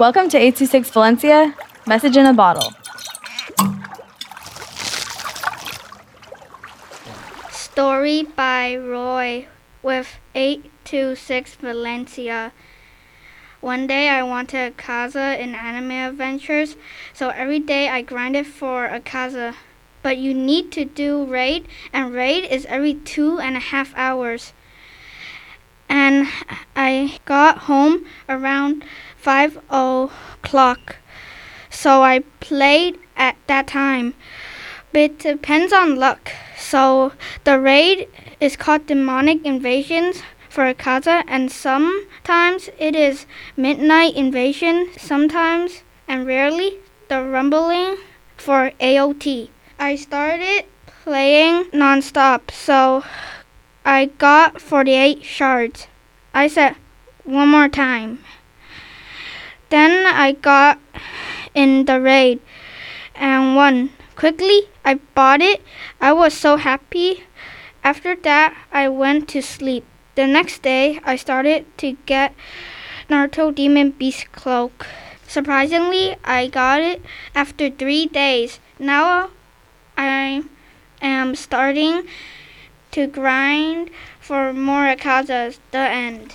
Welcome to 826 Valencia, message in a bottle. Story by Roy with 826 Valencia. One day I wanted Akaza in Anime Adventures, so every day I grinded for Akaza. But you need to do raid, and raid is every two and a half hours. And I got home around 5 o'clock, so I played at that time. But it depends on luck. So the raid is called Demonic Invasions for Akaza, and sometimes it is Midnight Invasion, sometimes and rarely the Rumbling for AOT. I started playing nonstop, so I got 48 shards. I said one more time. I got in the raid and won. Quickly, I bought it. I was so happy. After that, I went to sleep. The next day, I started to get Naruto Demon Beast Cloak. Surprisingly, I got it after three days. Now I am starting to grind for more casas. The end.